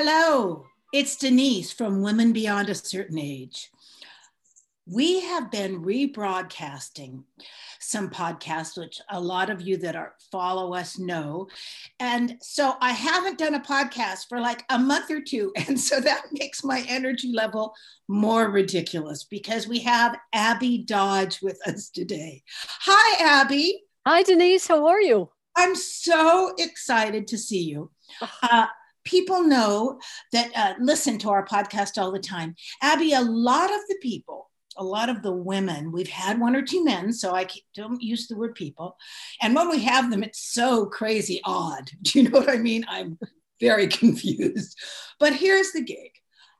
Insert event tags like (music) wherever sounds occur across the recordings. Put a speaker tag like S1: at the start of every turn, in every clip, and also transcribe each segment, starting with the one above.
S1: Hello, it's Denise from Women Beyond a Certain Age. We have been rebroadcasting some podcasts, which a lot of you that are follow us know. And so I haven't done a podcast for like a month or two. (laughs) And so that makes my energy level more ridiculous because we have Abby Dodge with us today. Hi, Abby.
S2: Hi, Denise. How are you?
S1: I'm so excited to see you. Uh, people know that uh, listen to our podcast all the time. Abby, a lot of the people, a lot of the women, we've had one or two men, so I don't use the word people. And when we have them, it's so crazy odd. (laughs) Do you know what I mean? I'm very (laughs) confused. But here's the gig.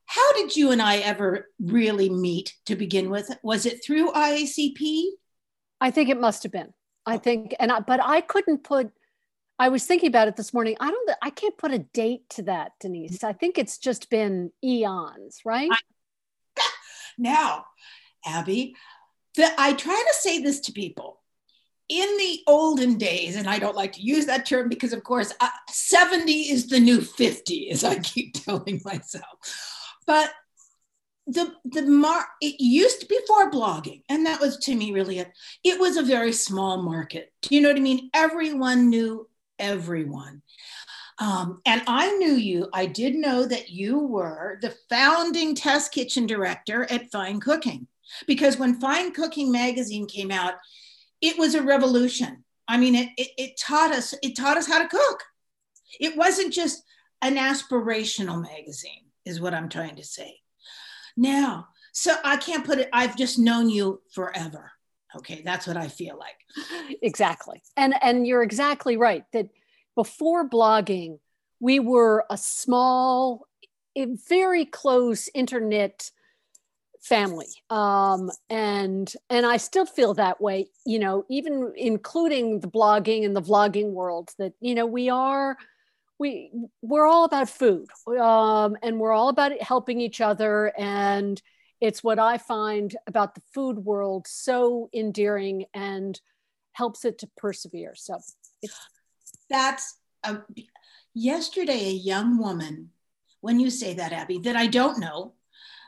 S1: How did you and I ever really meet to begin with? Was it through IACP?
S2: I think it must have been. I think, and I, but I couldn't put I was thinking about it this morning. I don't, I can't put a date to that, Denise. I think it's just been eons, right? (laughs)
S1: now, Abby, the, I try to say this to people. In the olden days, and I don't like to use that term because, of course, uh, 70 is the new 50, as I keep (laughs) telling myself. But the the mar it used to be before blogging and that was to me really it it was a very small market do you know what i mean everyone knew everyone. Um, and I knew you, I did know that you were the founding test kitchen director at Fine Cooking. Because when Fine Cooking magazine came out, it was a revolution. I mean, it, it, it taught us, it taught us how to cook. It wasn't just an aspirational magazine, is what I'm trying to say. Now, so I can't put it, I've just known you forever okay that's what i feel like.
S2: Exactly. And and you're exactly right that before blogging we were a small very close internet family. Um, and and i still feel that way you know even including the blogging and the vlogging world that you know we are we we're all about food um, and we're all about helping each other and it's what I find about the food world so endearing and helps it to persevere. So
S1: that's a, yesterday, a young woman, when you say that, Abby, that I don't know.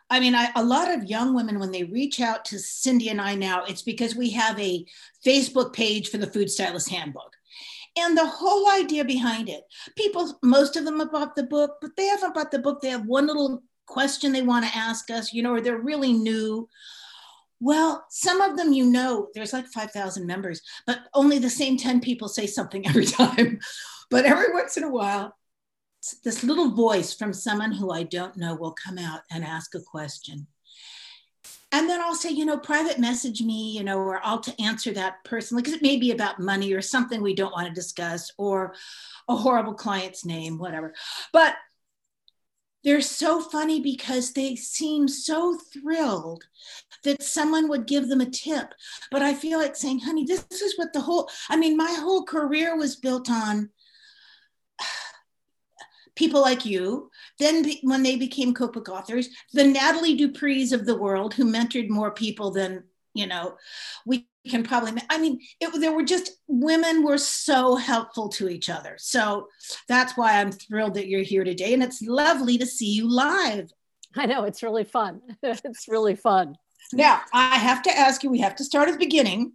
S1: I mean, I, a lot of young women, when they reach out to Cindy and I now, it's because we have a Facebook page for the Food Stylist Handbook. And the whole idea behind it, people, most of them have bought the book, but they haven't bought the book. They have one little question they want to ask us, you know, or they're really new. Well, some of them, you know, there's like 5,000 members, but only the same 10 people say something (laughs) every time. But every once in a while, this little voice from someone who I don't know will come out and ask a question. And then I'll say, you know, private message me, you know, or I'll to answer that personally because it may be about money or something we don't want to discuss or a horrible client's name, whatever. But they're so funny because they seem so thrilled that someone would give them a tip. But I feel like saying, honey, this is what the whole, I mean, my whole career was built on (sighs) people like you. Then, when they became cookbook authors, the Nathalie Duprees of the world who mentored more people than, you know, we can probably i mean it, there were just women were so helpful to each other. So that's why i'm thrilled that you're here today and it's lovely to see you live.
S2: I know it's really fun. (laughs) It's really fun.
S1: Now i have to ask you we have to start at the beginning.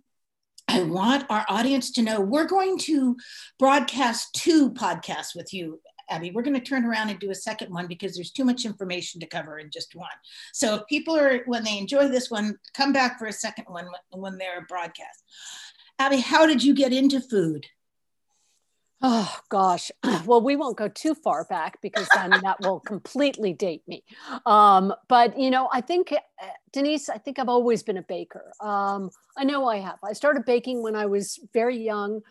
S1: I want our audience to know we're going to broadcast two podcasts with you Abby. We're going to turn around and do a second one because there's too much information to cover in just one. So if people are, when they enjoy this one, come back for a second one when they're broadcast. Abby, how did you get into food?
S2: Oh gosh. (clears throat) Well, we won't go too far back because then (laughs) that will completely date me. Um, but you know, I think uh, Denise, I think I've always been a baker. Um, I know I have. I started baking when I was very young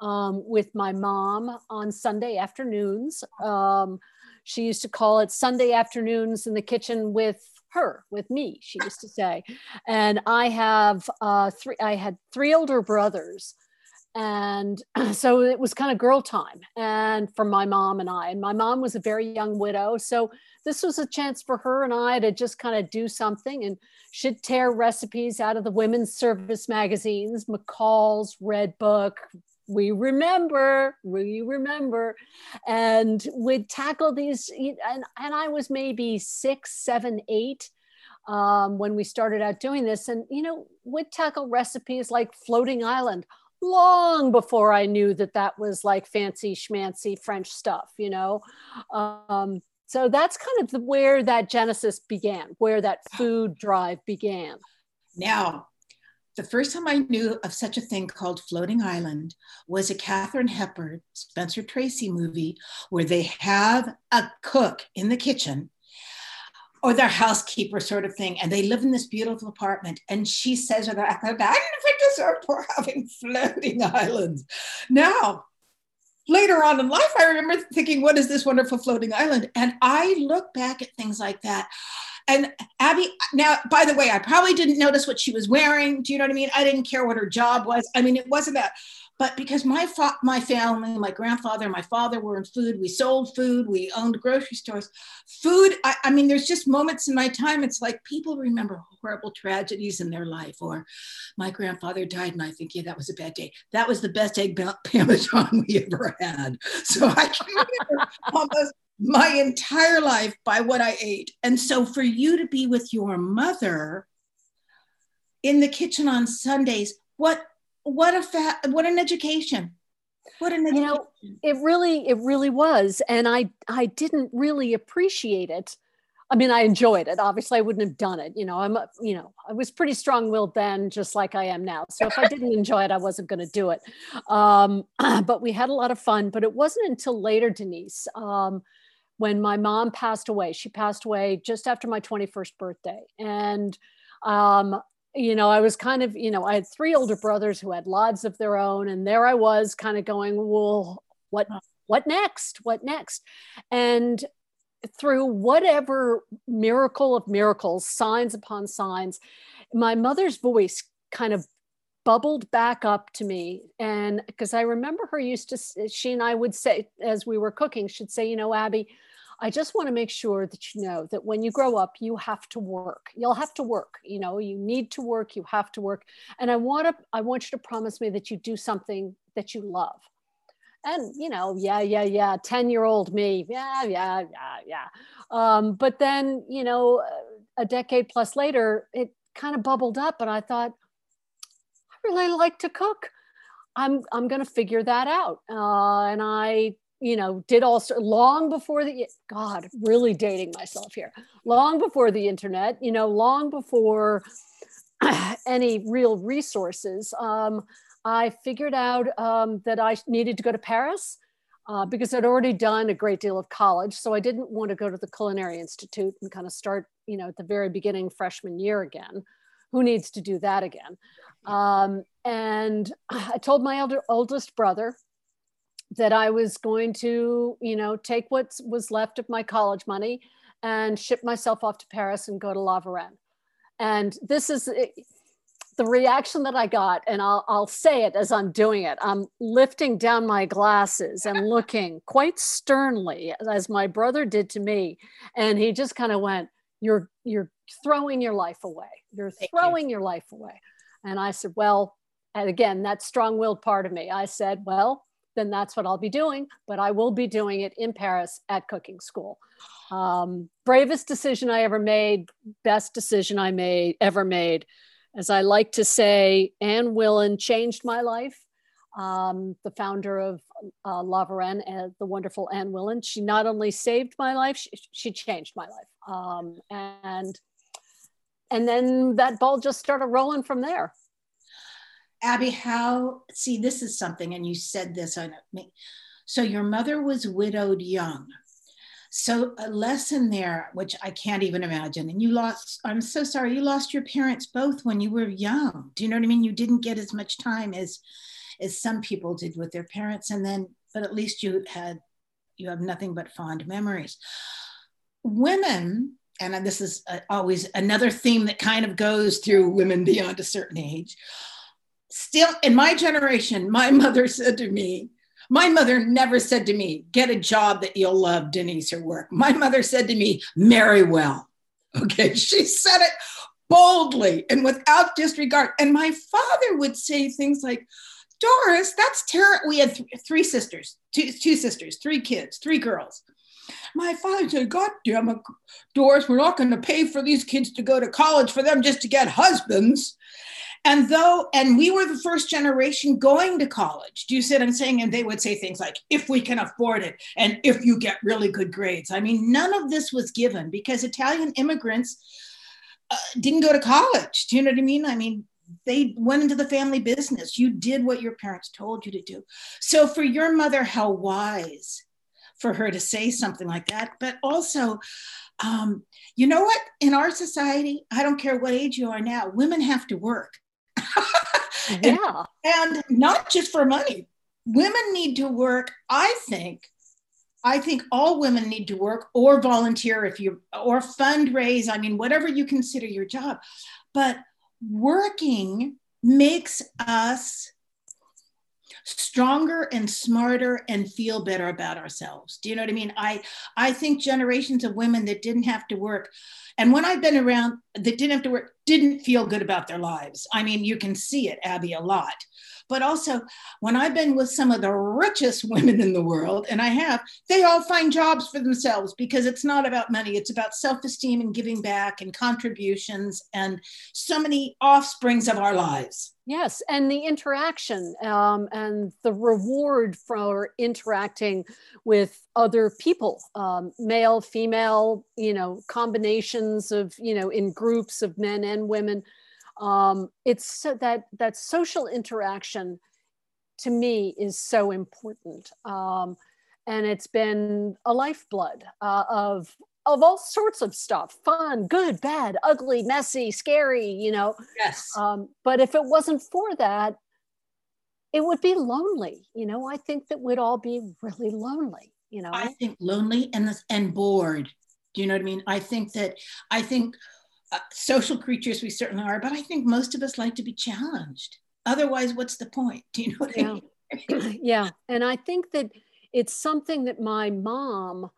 S2: um, with my mom on Sunday afternoons. Um, she used to call it Sunday afternoons in the kitchen with her, with me, she used to say. And I have uh, three, I had three older brothers. And (clears throat) so it was kind of girl time and for my mom and I. And my mom was a very young widow. So this was a chance for her and I to just kind of do something. And she'd tear recipes out of the women's service magazines, McCall's, Redbook, we remember, we remember, and we'd tackle these. And, and I was maybe six, seven, eight um, when we started out doing this. And, you know, would tackle recipes like floating island long before I knew that that was like fancy schmancy French stuff, you know. Um, so that's kind of the, where that genesis began, where that food drive began.
S1: Now, the first time I knew of such a thing called Floating Island was a Katharine Hepburn, Spencer Tracy movie where they have a cook in the kitchen or their housekeeper sort of thing. And they live in this beautiful apartment. And she says to their I'm deserved for having floating islands. Now, later on in life, I remember thinking, what is this wonderful floating island? And I look back at things like that. And Abby, now, by the way, I probably didn't notice what she was wearing. Do you know what I mean? I didn't care what her job was. I mean, it wasn't that but because my fa- my family, my grandfather, my father were in food, we sold food, we owned grocery stores. Food, I, I mean, there's just moments in my time. It's like people remember horrible tragedies in their life, or my grandfather died, and I think, yeah, that was a bad day. That was the best egg parmesan (laughs) we ever had. So I can remember (laughs) almost my entire life by what I ate. And so for you to be with your mother in the kitchen on Sundays, what what a fa- what an education. What an education.
S2: you know it really it really was. And i i didn't really appreciate it. I mean i enjoyed it. Obviously i wouldn't have done it. You know i'm you know i was pretty strong-willed then just like i am now. So if i didn't enjoy it i wasn't going to do it. Um, (clears throat) but we had a lot of fun. But it wasn't until later denise um, when my mom passed away she passed away just after my 21st birthday and um, you know, I was kind of, you know, I had three older brothers who had lives of their own, and there I was, kind of going, well, what, what next? What next? And through whatever miracle of miracles, signs upon signs, my mother's voice kind of bubbled back up to me and because i remember her used to she and i would say as we were cooking she'd say you know abby I just want to make sure that you know that when you grow up, you have to work. You'll have to work. You know, you need to work. You have to work. And I want to, I want you to promise me that you do something that you love. And you know, yeah, yeah, yeah. Ten year old me, yeah, yeah, yeah, yeah. Um, but then, you know, a decade plus later, it kind of bubbled up, and I thought, really like to cook. I'm I'm going to figure that out. Uh, and I you know, did also long before the God, really dating myself here, long before the internet, you know, long before (clears throat) any real resources. Um, I figured out um, that I needed to go to Paris uh, because I'd already done a great deal of college. So I didn't want to go to the Culinary Institute and kind of start, you know, at the very beginning freshman year again. Who needs to do that again? Um, and I told my elder, oldest brother, that I was going to, you know, take what was left of my college money and ship myself off to Paris and go to La Varenne. And this is the reaction that I got, and I'll, I'll say it as I'm doing it. I'm lifting down my glasses and (laughs) looking quite sternly, as my brother did to me. And he just kind of went, You're you're throwing your life away. You're throwing you. your life away. And I said, Well, and again, that strong-willed part of me. I said, Well, then that's what I'll be doing. But I will be doing it in Paris at cooking school. Um, bravest decision I ever made, best decision I made ever made. As I like to say, Anne Willan changed my life. Um, the founder of uh, La Varenne, uh, the wonderful Anne Willan. She not only saved my life, she, she changed my life. Um, and and then that ball just started rolling from there.
S1: Abby, how, see, this is something, and you said this on me. So your mother was widowed young. So a lesson there, which I can't even imagine. And you lost, I'm so sorry, you lost your parents both when you were young. Do you know what I mean? You didn't get as much time as as some people did with their parents. And then, but at least you had, you have nothing but fond memories. Women, and this is uh, always another theme that kind of goes through women beyond a certain age still in my generation, my (laughs) mother said to me, my mother never said to me, get a job that you'll love, Denise, or work. My mother said to me, marry well. (laughs) Okay. She said it boldly and without disregard. And my father would say things like, Doris, that's terrible. We had th- three sisters, two, two sisters, three kids, three girls. My father said, God damn it, Doris, we're not going to pay for these kids to go to college for them just to get husbands. And though, and we were the first generation going to college. Do you see what I'm saying? And they would say things like, if we can afford it, and if you get really good grades. I mean, none of this was given because Italian immigrants uh, didn't go to college. Do you know what I mean? I mean, they went into the family business. You did what your parents told you to do. So for your mother, how wise for her to say something like that. But also, um, you know what? In our society, I don't care what age you are now, women have to work. (laughs)
S2: yeah.
S1: And, and not just for money. Women need to work, I think. I think all women need to work or volunteer if you or fundraise. I mean, whatever you consider your job. But working makes us stronger and smarter and feel better about ourselves. Do you know what I mean? I I think generations of women that didn't have to work and when I've been around that didn't have to work didn't feel good about their lives. I mean, you can see it Abby a lot. But also, when I've been with some of the richest (laughs) women in the world, and I have, they all find jobs for themselves because it's not about money. It's about self esteem and giving back and contributions and so many offsprings of our lives.
S2: Yes, and the interaction um, and the reward for interacting with other people, um, male, female, you know, combinations of, you know, in groups of men and women um, it's so that that social interaction to me is so important. Um, and it's been a lifeblood uh, of of all sorts of stuff fun good bad ugly messy scary you know?
S1: Yes.
S2: Um, but if it wasn't for that it would be lonely you know? I think that we'd all be really lonely you know?
S1: I think lonely and this and bored. Do you know what i mean? I think that i think uh, social creatures we certainly are, but I think most of us like to be challenged. Otherwise, what's the point? (laughs) Do you know what
S2: yeah. I mean? (clears throat) yeah. And I think that it's something that my mom,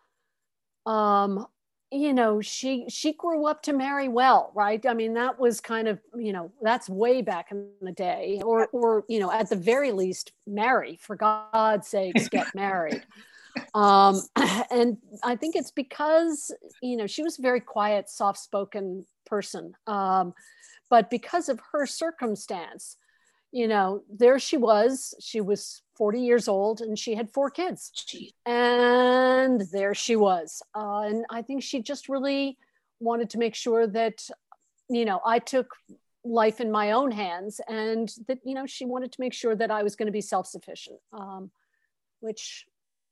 S2: um, you know, she she grew up to marry well, right? I mean, that was kind of, you know, that's way back in the day, or or you know, at the very least, marry for God's sakes, get married. (laughs) um, (clears throat) and I think it's because you know she was a very quiet, soft-spoken person. Um, but because of her circumstance, you know, there she was. She was 40 years old and she had four kids. And there she was. Uh, and I think she just really wanted to make sure that, you know, I took life in my own hands and that, you know, she wanted to make sure that I was going to be self sufficient, um, which,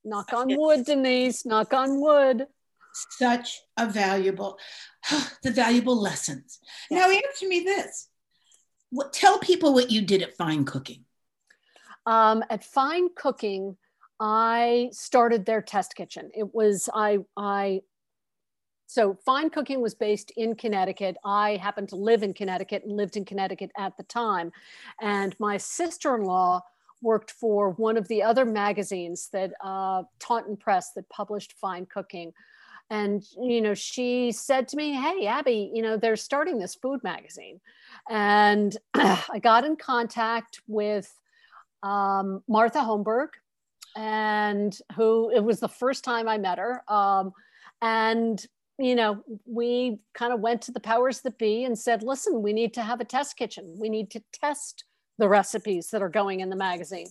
S2: knock on wood, Denise, knock on wood
S1: such a valuable, (sighs) the valuable lessons. Now answer me this. What, tell people what you did at Fine Cooking.
S2: Um, at Fine Cooking, I started their test kitchen. It was, I, I, so Fine Cooking was based in Connecticut. I happened to live in Connecticut and lived in Connecticut at the time. And my sister-in-law worked for one of the other magazines that uh, Taunton Press that published Fine Cooking. And you know she said to me hey abby you know they're starting this food magazine. And (clears throat) i got in contact with um, martha holmberg and who it was the first time i met her um, and you know we kind of went to the powers that be and said listen we need to have a test kitchen. We need to test the recipes that are going in the magazine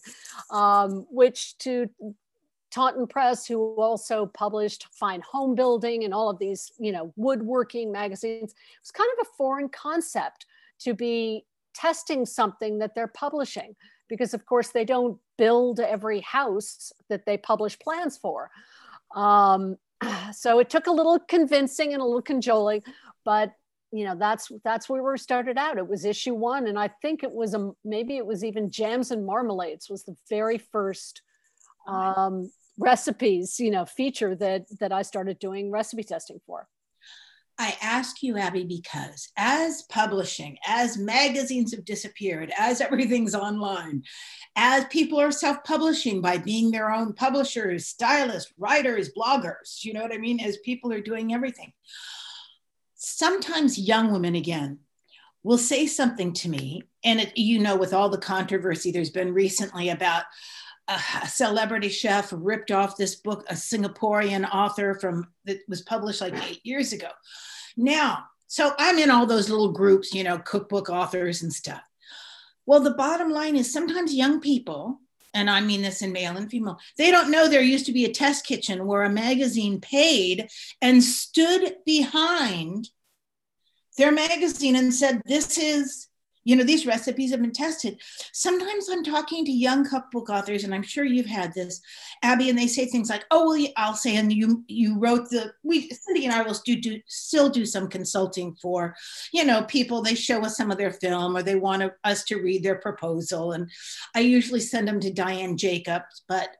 S2: um, which to Taunton Press, who also published Fine Homebuilding and all of these, you know, woodworking magazines. It was kind of a foreign concept to be testing something that they're publishing because of course they don't build every house that they publish plans for. Um, (clears throat) so it took a little convincing and a little cajoling, but you know that's that's where we started out. It was issue one, and I think it was a maybe it was even jams and marmalades was the very first um, recipes, you know, feature that that I started doing recipe testing for.
S1: I ask you, Abby, because as publishing, as magazines have disappeared, as everything's online, as people are self publishing by being their own publishers, stylists, writers, bloggers, you know what I mean? As people are doing everything. Sometimes young women, again, will say something to me, and it, you know, with all the controversy there's been recently about a celebrity chef ripped off this book, a Singaporean author from that was published like eight years ago. Now, so I'm in all those little groups, you know, cookbook authors and stuff. Well, the bottom line is sometimes young people, and I mean this in male and female, they don't know there used to be a test kitchen where a magazine paid and stood behind their magazine and said, This is you know these recipes have been tested. Sometimes i'm talking to young cookbook authors and i'm sure you've had this abby and they say things like oh well i'll say and you you wrote the we cindy and i will do, do still do some consulting for you know people. They show us some of their film or they want us to read their proposal and i usually send them to Dianne Jacobs but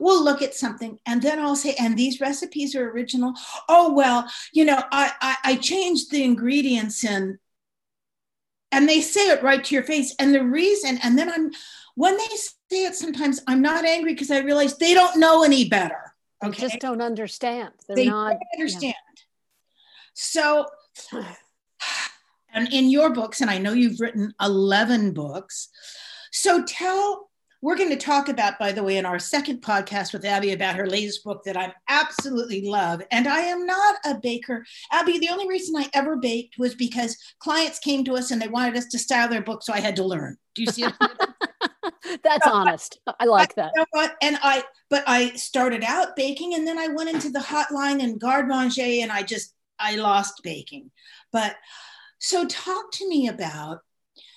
S1: we'll look at something and then I'll say, and these recipes are original. Oh, well, you know, I, I, I changed the ingredients in and they say it right to your face and the reason and then i'm when they say it sometimes i'm not angry because i realize they don't know any better
S2: okay they just don't understand
S1: They're they not, don't understand yeah. so and in your books and i know you've written 11 books so tell we're going to talk about, by the way, in our second podcast with Abby about her latest book that I absolutely love. And I am not a baker. Abby, the only reason I ever baked was because clients came to us and they wanted us to style their book, so I had to learn. Do you see it? (laughs)
S2: That's so, honest. I like that.
S1: You know what? And I, but I started out baking and then I went into the hotline and garde manger and I just, I lost baking. But so talk to me about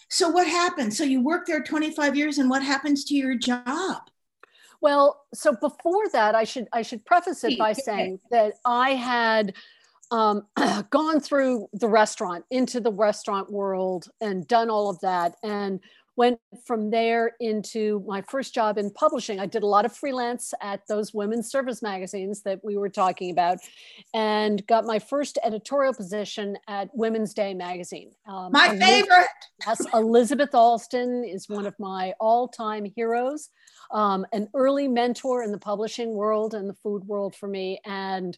S1: so what happened? So you worked there 25 years and what happens to your job?
S2: Well, so before that, I should I should preface it by saying that I had um, (clears throat) gone through the restaurant into the restaurant world and done all of that and went from there into my first job in publishing. I did a lot of freelance at those women's service magazines that we were talking about and got my first editorial position at Women's Day magazine.
S1: Um, my favorite.
S2: Yes, Elizabeth Alston is one of my all time heroes, um, an early mentor in the publishing world and the food world for me. And,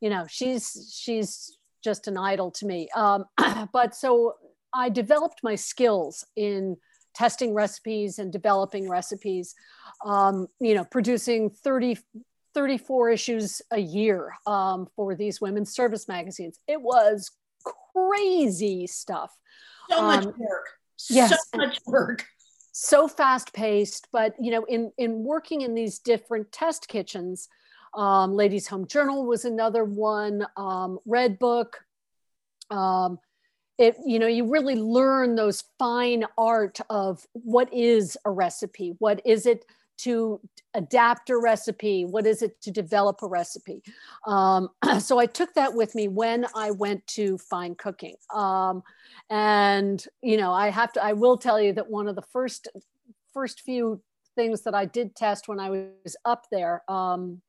S2: you know, she's, she's, just an idol to me. Um, (clears throat) but so I developed my skills in testing recipes and developing recipes, um, you know, producing 30, 34 issues a year um, for these women's service magazines. It was crazy stuff.
S1: So much um, work. Yes, so much work.
S2: So fast paced, but you know, in in working in these different test kitchens, um, Ladies Home Journal was another one. Um, Redbook, um, it you know you really learn those fine art of what is a recipe what is it to adapt a recipe what is it to develop a recipe. Um, (clears throat) so i took that with me when i went to fine cooking. Um, and you know i have to i will tell you that one of the first first few things that i did test when i was up there um,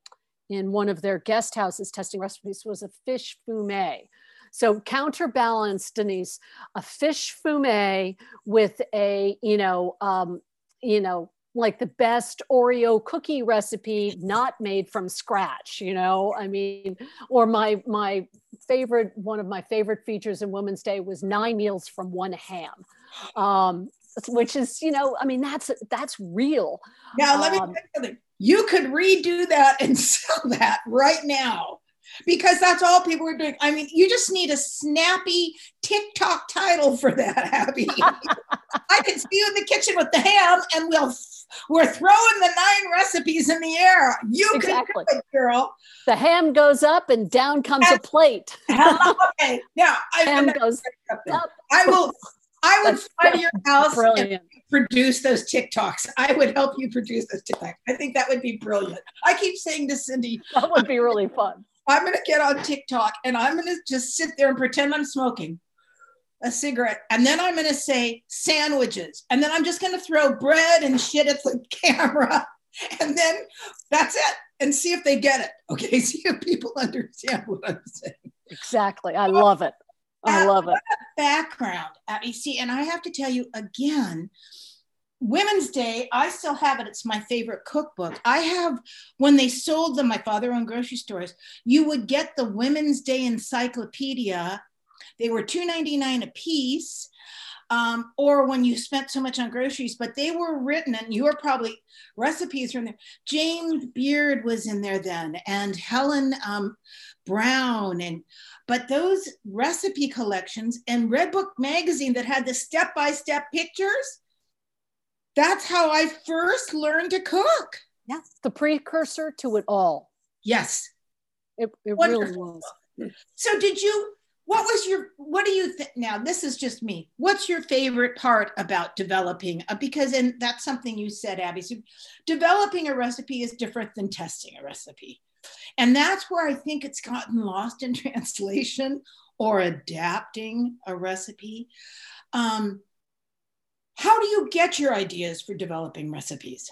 S2: in one of their guest houses testing recipes was a fish fumet so counterbalance, Denise, a fish fumet with a, you know, um, you know, like the best Oreo cookie recipe not made from scratch, you know, I mean, or my, my favorite, one of my favorite features in Women's Day was nine meals from one ham. Um, which is, you know, I mean, that's, that's real.
S1: Now, let me um, tell you something. You could redo that and (laughs) sell that right now because that's all people are doing. I mean, you just need a snappy TikTok title for that, Abby. I can see you in the kitchen with the ham, and we'll we're throwing the nine recipes in the air. You exactly. can do it, girl.
S2: The ham goes up, and down comes and, a plate.
S1: okay, now I ham goes up. I will. I would fly to your house brilliant. and produce those TikToks. I would help you produce those TikToks. I think that would be brilliant. I keep saying to Cindy,
S2: that would be really fun.
S1: I'm going to get on TikTok and I'm going to just sit there and pretend I'm smoking a cigarette. And then I'm going to say sandwiches. And then I'm just going to throw bread and shit at the (laughs) camera. And then that's it. And see if they get it. (laughs) Okay. See if people understand what I'm saying.
S2: Exactly. I love it. I love it.
S1: Background. Uh, you see, and I have to tell you again, Women's Day, I still have it. It's my favorite cookbook. I have, when they sold them, my father owned grocery stores, you would get the Women's Day encyclopedia They were $2.99 a piece. Um, or when you spent so much on groceries, but they were written, and you were probably recipes from there. James Beard was in there then, and Helen um, Brown, and but those recipe collections and Redbook magazine that had the step by step pictures. That's how I first learned to cook.
S2: Yes, the precursor to it all.
S1: Yes,
S2: it, it really was.
S1: So, did you what was your what do you think now this is just me what's your favorite part about developing uh, because and that's something you said abby so developing a recipe is different than testing a recipe and that's where i think it's gotten lost in (laughs) translation or adapting a recipe um, how do you get your ideas for developing recipes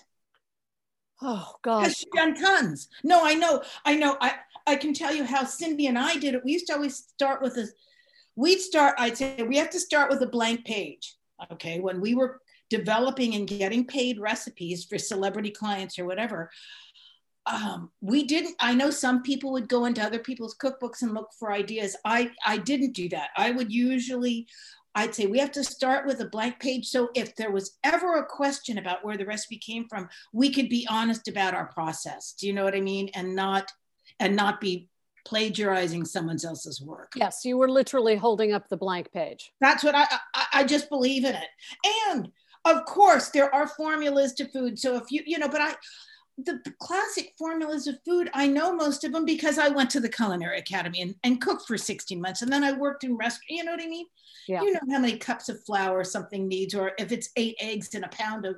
S2: oh gosh
S1: you've done tons no i know i know i I can tell you how Cindy and I did it. We used to always start with a, we'd start, I'd say we have to start with a blank page. Okay. When we were developing and getting paid recipes for celebrity clients or whatever, um, we didn't, I know some people would go into other people's cookbooks and look for ideas. I, I didn't do that. I would usually, I'd say we have to start with a blank page. So if there was ever a question about where the recipe came from, we could be honest about our process. Do you know what I mean? And not and not be plagiarizing someone else's work.
S2: Yes, you were literally holding up the blank page.
S1: That's what I, I, I just believe in it. And of course, there are formulas to food. So if you, you know, but I, the classic formulas of food, I know most of them because I went to the Culinary Academy and, and cooked for 16 months. And then I worked in restaurant, you know what I mean? Yeah. You know how many cups of flour something needs, or if it's eight eggs and a pound of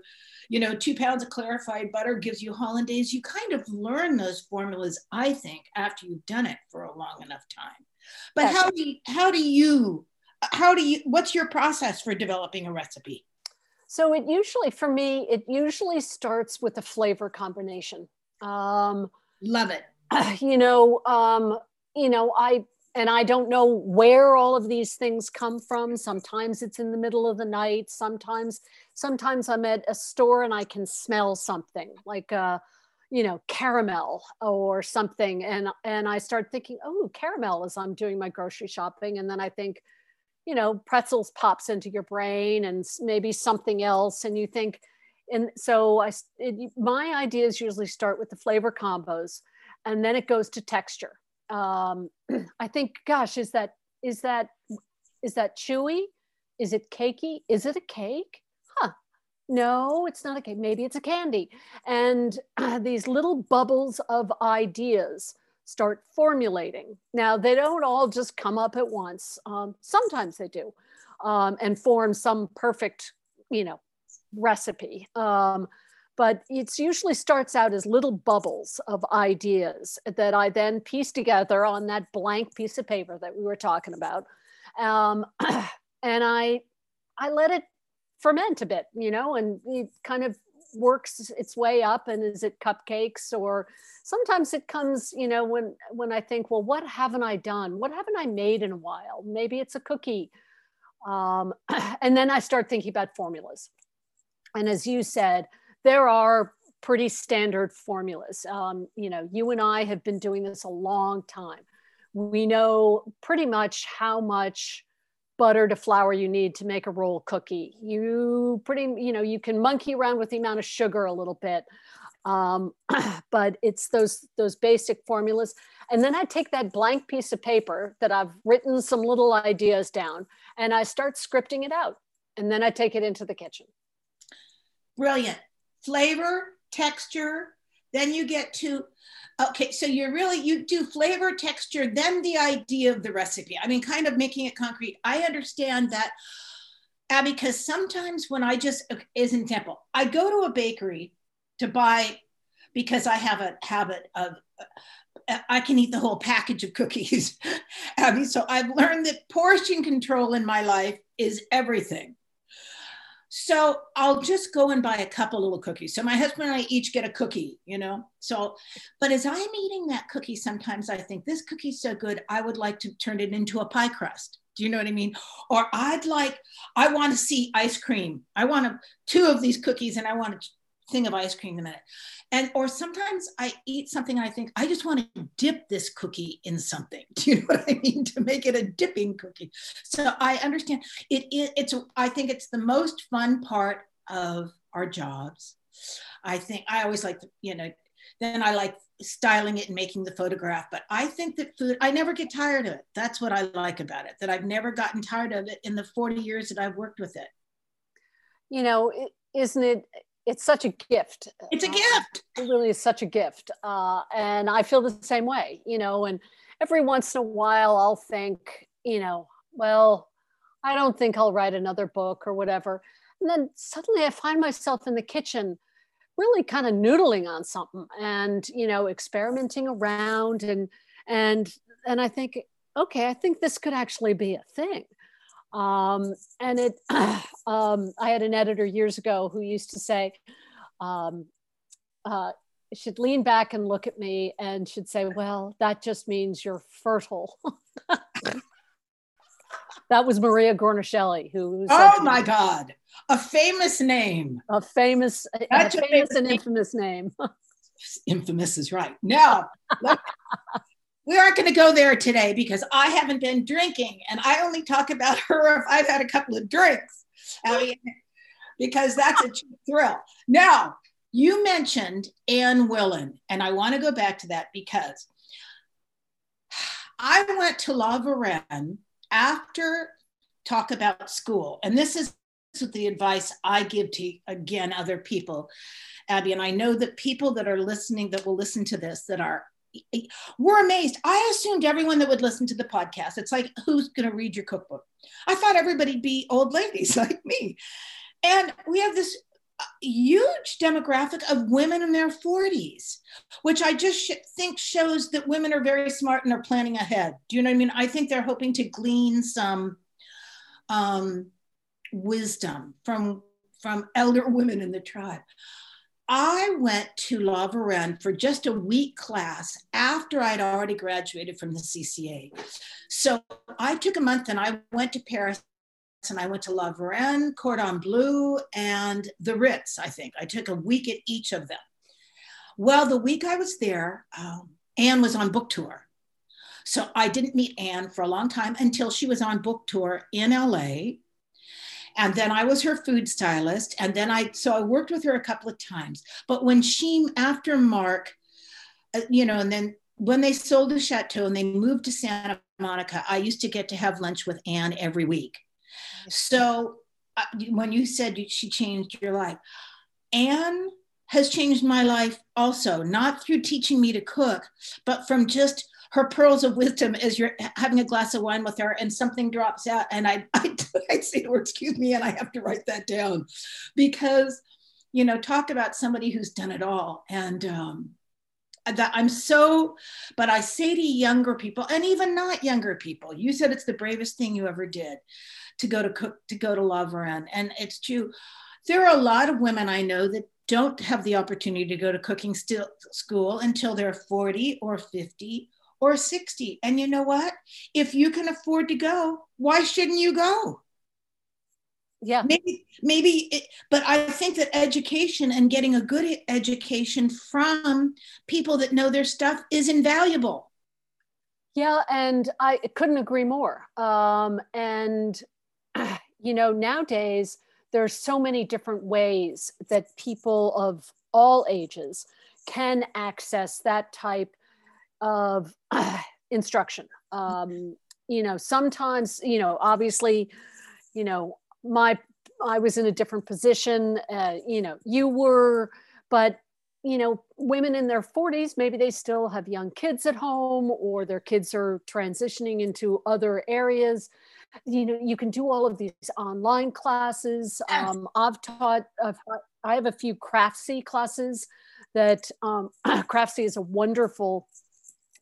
S1: you know, two pounds of clarified butter gives you hollandaise. You kind of learn those formulas, I think, after you've done it for a long enough time. But how do you, how do you, how do you, what's your process for developing a recipe?
S2: So it usually, for me, it usually starts with a flavor combination. Um,
S1: Love it. (clears throat)
S2: You know, um, you know, I and I don't know where all of these things come from. Sometimes it's in the middle of the night. Sometimes, sometimes I'm at a store and I can smell something like, uh, you know, caramel or something, and and I start thinking, oh, caramel as I'm doing my grocery shopping, and then I think, you know, pretzels pops into your brain, and maybe something else, and you think, and so I, it, my ideas usually start with the flavor combos, and then it goes to texture um, (clears throat) I think, gosh, is that is that is that chewy? Is it cakey? Is it a cake? Huh? No, it's not a cake. Maybe it's a candy. And uh, (clears throat) these little bubbles of ideas start formulating. Now they don't all just come up at once. Um, sometimes they do, um, and form some perfect, you know, recipe. Um, but it usually starts out as little bubbles of ideas that I then piece together on that blank piece of paper that we were talking about. Um, (clears throat) and I, I let it ferment a bit, you know, and kind of works its way up and is it cupcakes? Or sometimes it comes you know when when i think well what haven't i done? What haven't i made in a while? Maybe it's a cookie. Um, (clears throat) and then i start thinking about formulas. And as you said there are pretty standard formulas. Um, you know, you and I have been doing this a long time. We know pretty much how much butter to flour you need to make a roll cookie. You pretty, you know, you can monkey around with the amount of sugar a little bit. Um, (clears throat) but it's those those basic formulas. And then I take that blank piece of paper that I've written some little ideas down and I start scripting it out. And then I take it into the kitchen.
S1: Brilliant flavor, texture, then you get to okay so you're really you do flavor texture then the idea of the recipe. I mean kind of making it concrete. I understand that abby because sometimes when i just as an example i go to a bakery to buy because i have a habit of i can eat the whole package of cookies (laughs) abby. So i've learned that portion control in my life is everything so I'll just go and buy a couple little cookies. So my husband and I each get a cookie, you know. So, but as I'm eating that cookie, sometimes I think this cookie's so good, I would like to turn it into a pie crust. Do you know what I mean? Or I'd like, I want to see ice cream. I want to, two of these cookies and I want to thing of ice cream in a minute. And or sometimes I eat something and I think I just want to dip this cookie in something. (laughs) Do you know what I mean? To make it a dipping cookie. So I understand it, it it's I think it's the most fun part of our jobs. I think I always like you know then I like styling it and making the photograph. But I think that food, I never get tired of it. That's what I like about it, that I've never gotten tired of it in the 40 years that I've worked with it.
S2: You know, isn't it? It's such a gift.
S1: It's a uh, gift.
S2: It really is such a gift. Uh, and I feel the same way, you know, and every once in a while I'll think, you know, well, I don't think I'll write another book or whatever. And then suddenly I find myself in the kitchen really kind of noodling on something and you know experimenting around and and and i think okay i think this could actually be a thing um, and it (clears throat) um, i had an editor years ago who used to say um, uh, should lean back and look at me and should say well that just means you're fertile (laughs) that was Maria Guarnaschelli who, who
S1: oh my god a famous name.
S2: A famous, a, a famous, famous and infamous name. (laughs)
S1: infamous is right. Now, we aren't going to go there today because I haven't been drinking, and I only talk about (laughs) her if I've had a couple of drinks. Because that's a thrill. Now, you mentioned Anne Willan, and I want to go back to that because I went to La Varenne after talk about school, and this is the advice I give to, again, other people, Abby. And I know that people that are listening, that will listen to this, that are, we're amazed. I assumed everyone that would listen to the podcast, it's like, who's going to read your cookbook? I thought everybody'd be old ladies (laughs) like me. And we have this uh, huge demographic of women in their 40s, which I just sh- think shows that women are very smart and are planning ahead. Do you know what I mean? I think they're hoping to glean some um, wisdom from, from elder women in the tribe. I went to La Varenne for just a week class after I'd already graduated from the CCA. So I took a month and I went to Paris and I went to La Varenne, Cordon Bleu, and the Ritz, I think. I took a week at each of them. Well, the week I was there, um, Anne was on book tour. So I didn't meet Anne for a long time until she was on book tour in LA and then I was her food stylist. And then I, so I worked with her a couple of times. But when she, after Mark, uh, you know, and then when they sold the chateau and they moved to Santa Monica, I used to get to have lunch with Anne every week. So uh, when you said she changed your life, Anne has changed my life also, not through teaching me to cook, but from just her pearls of wisdom as you're having a glass of wine with her and something drops out and I, (laughs) I, (laughs) I say to her, excuse me, and I have to write that down because, you know, talk about somebody who's done it all. And um, that I'm so, but I say to younger people and even not younger people, you said it's the bravest thing you ever did to go to cook, to go to La. And it's true. There are a lot of women I know that don't have the opportunity to go to cooking still, school until they're 40 or 50 or 60. And you know what? If you can afford to go, why shouldn't you go?
S2: Yeah.
S1: Maybe, maybe, it, but I think that education and getting a good education from people that know their stuff is invaluable.
S2: Yeah. And I couldn't agree more. Um, and, (clears throat) you know, nowadays, there's so many different ways that people of all ages can access that type of uh, (clears throat) instruction. Um, you know, sometimes, you know, obviously, you know, my I was in a different position. Uh, you know, you were, but you know, women in their 40s, maybe they still have young kids at home, or their kids are transitioning into other areas. You know, you can do all of these online classes. Um, I've taught. I've, I have a few Craftsy classes that um, (clears throat) Craftsy is a wonderful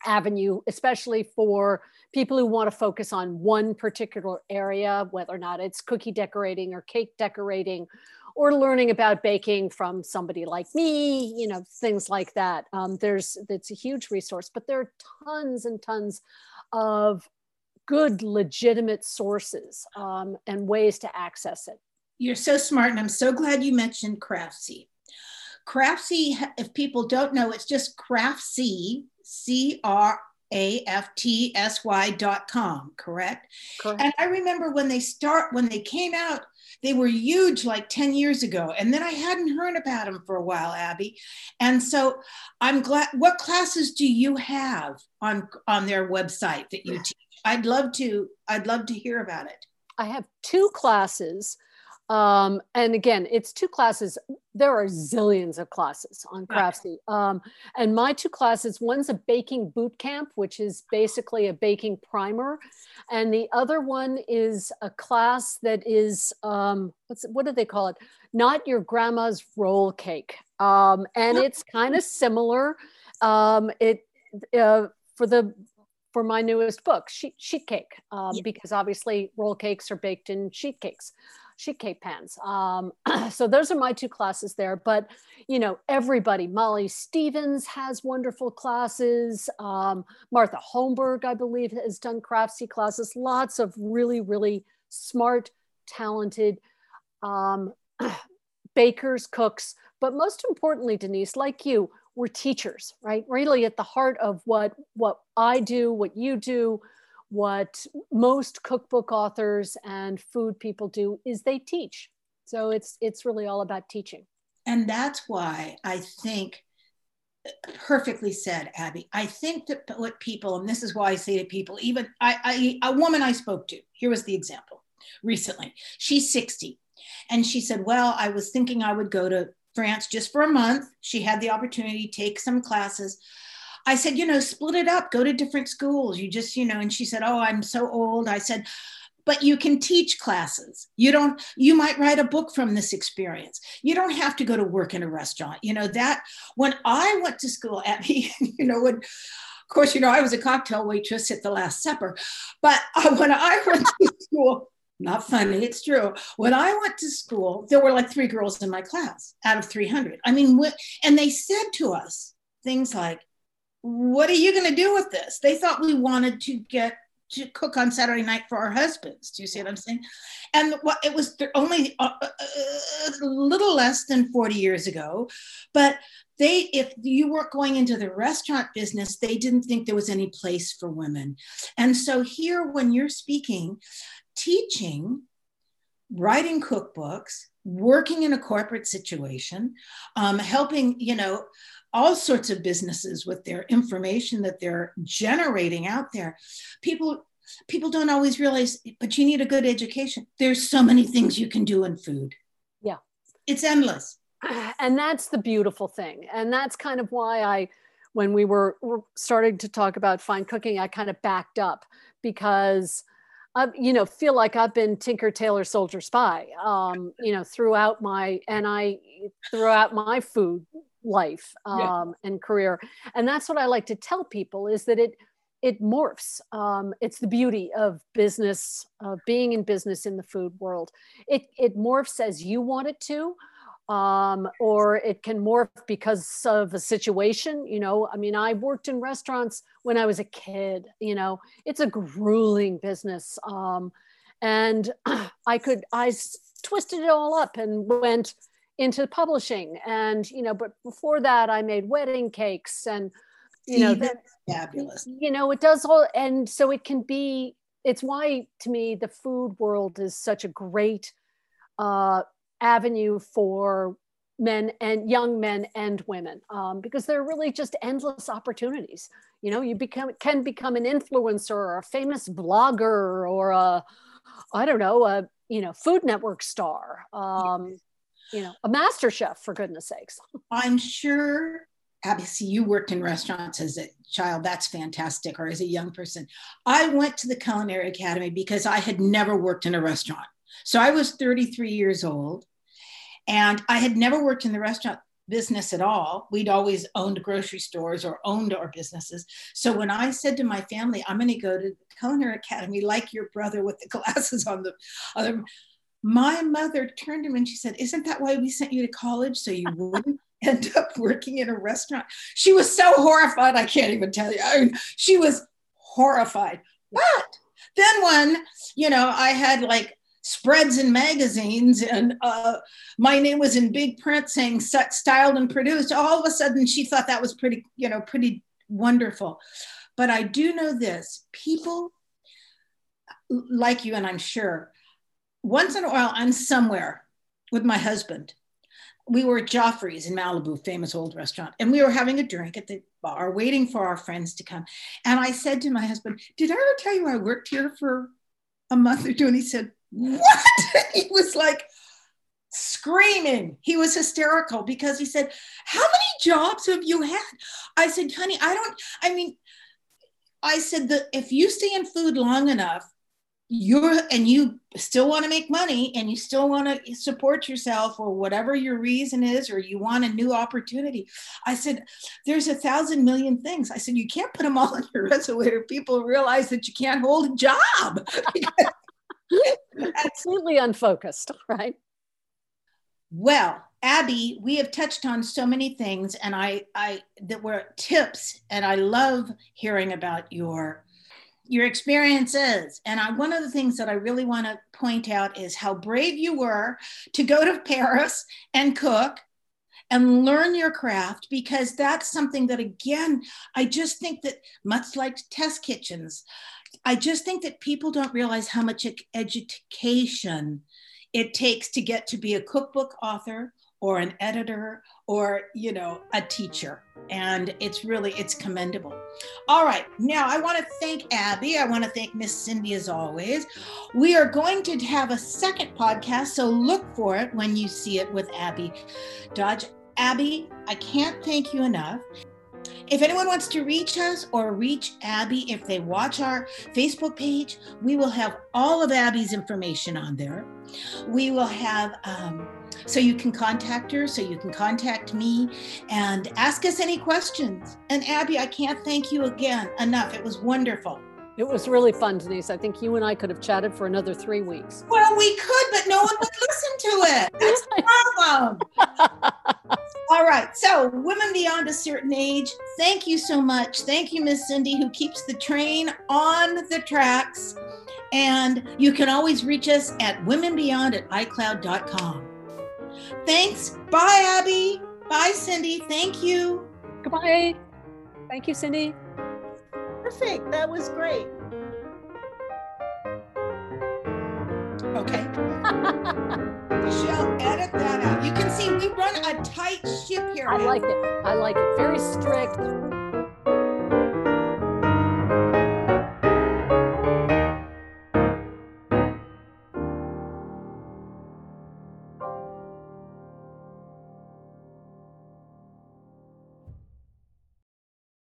S2: avenue, especially for people who want to focus on one particular area, whether or not it's cookie decorating or cake decorating, or learning about baking from somebody like me, you know, things like that. Um, there's it's a huge resource, but there are tons and tons of good, legitimate sources um, and ways to access it.
S1: You're so smart, and I'm so glad you mentioned Craftsy. Craftsy, if people don't know, it's just Craftsy, C R A F T S Y dot com, correct? correct? And I remember when they start, when they came out, they were huge like 10 years ago. And then I hadn't heard about them for a while, Abby. And so I'm glad, what classes do you have on, on their website that you teach? I'd love to, I'd love to hear about it.
S2: I have two classes um, and again, it's two classes. There are zillions of classes on Craftsy. Um, and my two classes, one's a baking boot camp, which is basically a baking primer. And the other one is a class that is, um, what's, what do they call it? Not your grandma's roll cake. Um, and it's kind of similar. Um, it, uh, for the for my newest book, sheet, sheet cake, um, yeah. because obviously roll cakes are baked in sheet cakes cake pans. Um, (clears throat) so those are my two classes there. But you know, everybody, Molly Stevens has wonderful classes. Um, Martha Holmberg, I believe, has done craftsy classes. Lots of really, really smart, talented um, (clears throat) bakers, cooks. But most importantly, Denise, like you, we're teachers, right? Really at the heart of what what I do, what you do, what most cookbook authors and food people do is they teach. So it's it's really all about teaching.
S1: And that's why I think perfectly said, Abby. I think that what people, and this is why I say to people, even I, I a woman I spoke to, here was the example recently. She's 60. And she said, Well, I was thinking I would go to France just for a month. She had the opportunity to take some classes. I said, you know, split it up, go to different schools. You just, you know, and she said, oh, I'm so old. I said, but you can teach classes. You don't, you might write a book from this experience. You don't have to go to work in a restaurant. You know, that when I went to school at (laughs) me, you know, when, of course, you know, I was a cocktail waitress at the Last Supper, but uh, (laughs) when I went to school, not funny, it's true. When I went to school, there were like three girls in my class out of 300. I mean, and they said to us things like, what are you going to do with this? They thought we wanted to get to cook on Saturday night for our husbands. Do you see what I'm saying? And what it was only a, a, a, little less than 40 years ago, but they, if you weren't going into the restaurant business, they didn't think there was any place for women. And so here, when you're speaking, teaching, writing cookbooks, working in a corporate situation, um, helping, you know, all sorts of businesses with their information that they're generating out there. People people don't always realize but you need a good education. There's so many things you can do in food.
S2: Yeah.
S1: It's endless. (sighs)
S2: And that's the beautiful thing. And that's kind of why i when we were, were starting to talk about fine cooking i kind of backed up because I, you know, feel like I've been Tinker Tailor Soldier Spy, um, you know, throughout my and I throughout my food life um, yeah. and career. And that's what I like to tell people is that it it morphs. Um, it's the beauty of business, of being in business in the food world. It it morphs as you want it to. Um, or it can morph because of a situation. You know, I mean, I worked in restaurants when I was a kid. You know, it's a grueling business, um, and (clears throat) I could I twisted it all up and went into publishing. And you know but before that i made wedding cakes and you know
S1: that's fabulous.
S2: You know it does all and so it can be it's why to me the food world is such a great uh, avenue for men and young men and women um, because there are really just endless opportunities. You know you become can become an influencer or a famous blogger or a i don't know a you know food network star um, you know, a master chef for goodness sakes.
S1: I'm sure obviously you worked in restaurants as a child. That's fantastic or as a young person. I went to the culinary academy because i had never worked in a restaurant. So i was 33 years old and i had never worked in the restaurant business at all. We'd always owned grocery stores or owned our businesses. So when i said to my family i'm going to go to the culinary academy like your brother with the (laughs) glasses on the other my mother turned to me and she said, Isn't that why we sent you to college? So you wouldn't (laughs) end up working in a restaurant? She was so horrified. I can't even tell you. I mean, she was horrified. But then when, you know, I had like spreads in magazines and uh, my name was in big print saying styled and produced all of a sudden she thought that was pretty you know pretty wonderful but i do know this people like you and i'm sure once in a while i'm somewhere with my husband we were at Geoffrey's in Malibu, famous old restaurant, and we were having a drink at the bar, waiting for our friends to come. And I said to my husband, Did I ever tell you I worked here for a month or two? And he said, What? (laughs) he was like screaming. He was hysterical because he said, How many jobs have you had? I said, Honey, I don't, I mean, I said that if you stay in food long enough, you're and you still want to make money and you still want to support yourself or whatever your reason is or you want a new opportunity. I said there's a thousand million things. I said you can't put them all on your (laughs) resume or people realize that you can't hold a job. (laughs)
S2: Absolutely unfocused right?
S1: Well abby we have touched on so many things and i i that were tips and i love hearing about your your experiences. And I, one of the things that I really want to point out is how brave you were to go to Paris and cook and learn your craft because that's something that, again, I just think that much like test kitchens, I just think that people don't realize how much education it takes to get to be a cookbook author or an editor or you know a teacher. And it's really it's commendable. All right now i want to thank abby. I want to thank miss cindy as always. We are going to have a second podcast so look for it when you see it with abby dodge. Abby i can't thank you enough if anyone wants to reach us or reach Abby, if they watch our Facebook page, we will have all of Abby's information on there. We will have, um, so you can contact her, so you can contact me and ask us any questions. And Abby, I can't thank you again enough. It was wonderful.
S2: It was really fun, Denise. I think you and I could have chatted for another three weeks.
S1: Well, we could, but no one would listen to it. That's the problem. (laughs) All right. So, Women Beyond a Certain Age, thank you so much. Thank you, Miss Cindy, who keeps the train on the tracks. And you can always reach us at womenbeyond at iCloud.com. Thanks. Bye, Abby. Bye, Cindy. Thank you.
S2: Goodbye. Thank you, Cindy
S3: perfect. That was great.
S1: Okay. (laughs) Michelle, edit that out. You can see we run a tight ship here.
S2: I like it. I like it. Very strict.